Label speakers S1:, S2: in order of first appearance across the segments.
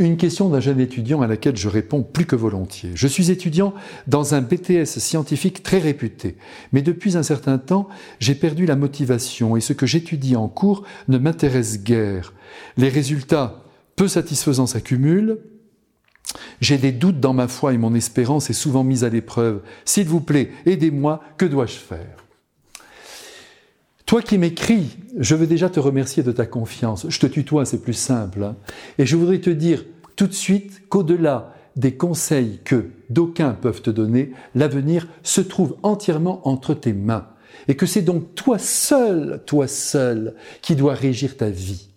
S1: Une question d'un jeune étudiant à laquelle je réponds plus que volontiers. Je suis étudiant dans un BTS scientifique très réputé, mais depuis un certain temps, j'ai perdu la motivation et ce que j'étudie en cours ne m'intéresse guère. Les résultats peu satisfaisants s'accumulent. J'ai des doutes dans ma foi et mon espérance est souvent mise à l'épreuve. S'il vous plaît, aidez-moi, que dois-je faire? Toi qui m'écris, je veux déjà te remercier de ta confiance. Je te tutoie, c'est plus simple. Hein. Et je voudrais te dire tout de suite qu'au-delà des conseils que d'aucuns peuvent te donner, l'avenir se trouve entièrement entre tes mains. Et que c'est donc toi seul, toi seul, qui dois régir ta vie.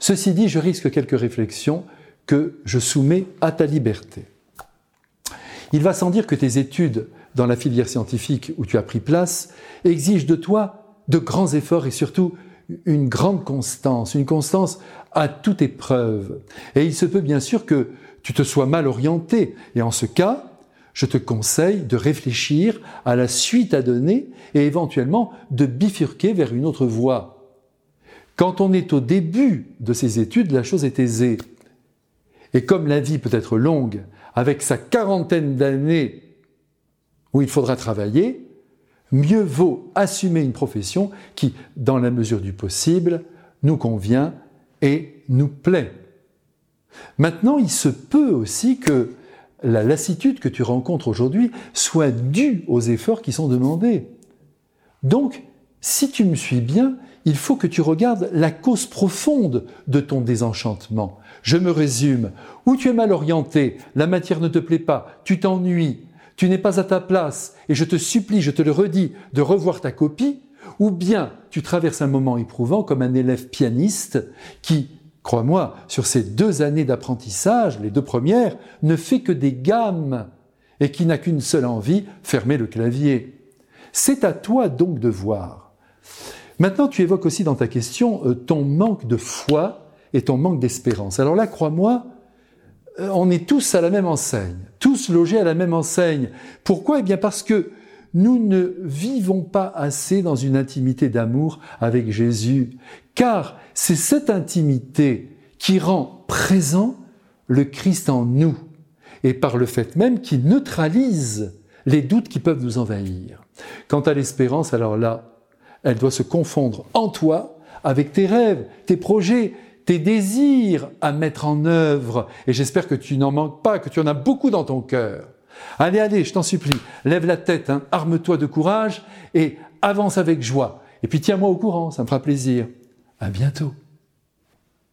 S1: Ceci dit, je risque quelques réflexions que je soumets à ta liberté. Il va sans dire que tes études dans la filière scientifique où tu as pris place exigent de toi de grands efforts et surtout une grande constance, une constance à toute épreuve. Et il se peut bien sûr que tu te sois mal orienté. Et en ce cas, je te conseille de réfléchir à la suite à donner et éventuellement de bifurquer vers une autre voie. Quand on est au début de ses études, la chose est aisée. Et comme la vie peut être longue, avec sa quarantaine d'années où il faudra travailler, mieux vaut assumer une profession qui, dans la mesure du possible, nous convient et nous plaît. Maintenant, il se peut aussi que la lassitude que tu rencontres aujourd'hui soit due aux efforts qui sont demandés. Donc, si tu me suis bien, il faut que tu regardes la cause profonde de ton désenchantement. Je me résume. Ou tu es mal orienté, la matière ne te plaît pas, tu t'ennuies, tu n'es pas à ta place, et je te supplie, je te le redis, de revoir ta copie, ou bien tu traverses un moment éprouvant comme un élève pianiste qui, crois-moi, sur ces deux années d'apprentissage, les deux premières, ne fait que des gammes et qui n'a qu'une seule envie, fermer le clavier. C'est à toi donc de voir. Maintenant, tu évoques aussi dans ta question euh, ton manque de foi et ton manque d'espérance. Alors là, crois-moi, on est tous à la même enseigne, tous logés à la même enseigne. Pourquoi? Eh bien parce que nous ne vivons pas assez dans une intimité d'amour avec Jésus, car c'est cette intimité qui rend présent le Christ en nous, et par le fait même qui neutralise les doutes qui peuvent nous envahir. Quant à l'espérance, alors là, elle doit se confondre en toi avec tes rêves, tes projets, tes désirs à mettre en œuvre. Et j'espère que tu n'en manques pas, que tu en as beaucoup dans ton cœur. Allez, allez, je t'en supplie, lève la tête, hein, arme-toi de courage et avance avec joie. Et puis tiens-moi au courant, ça me fera plaisir. À bientôt.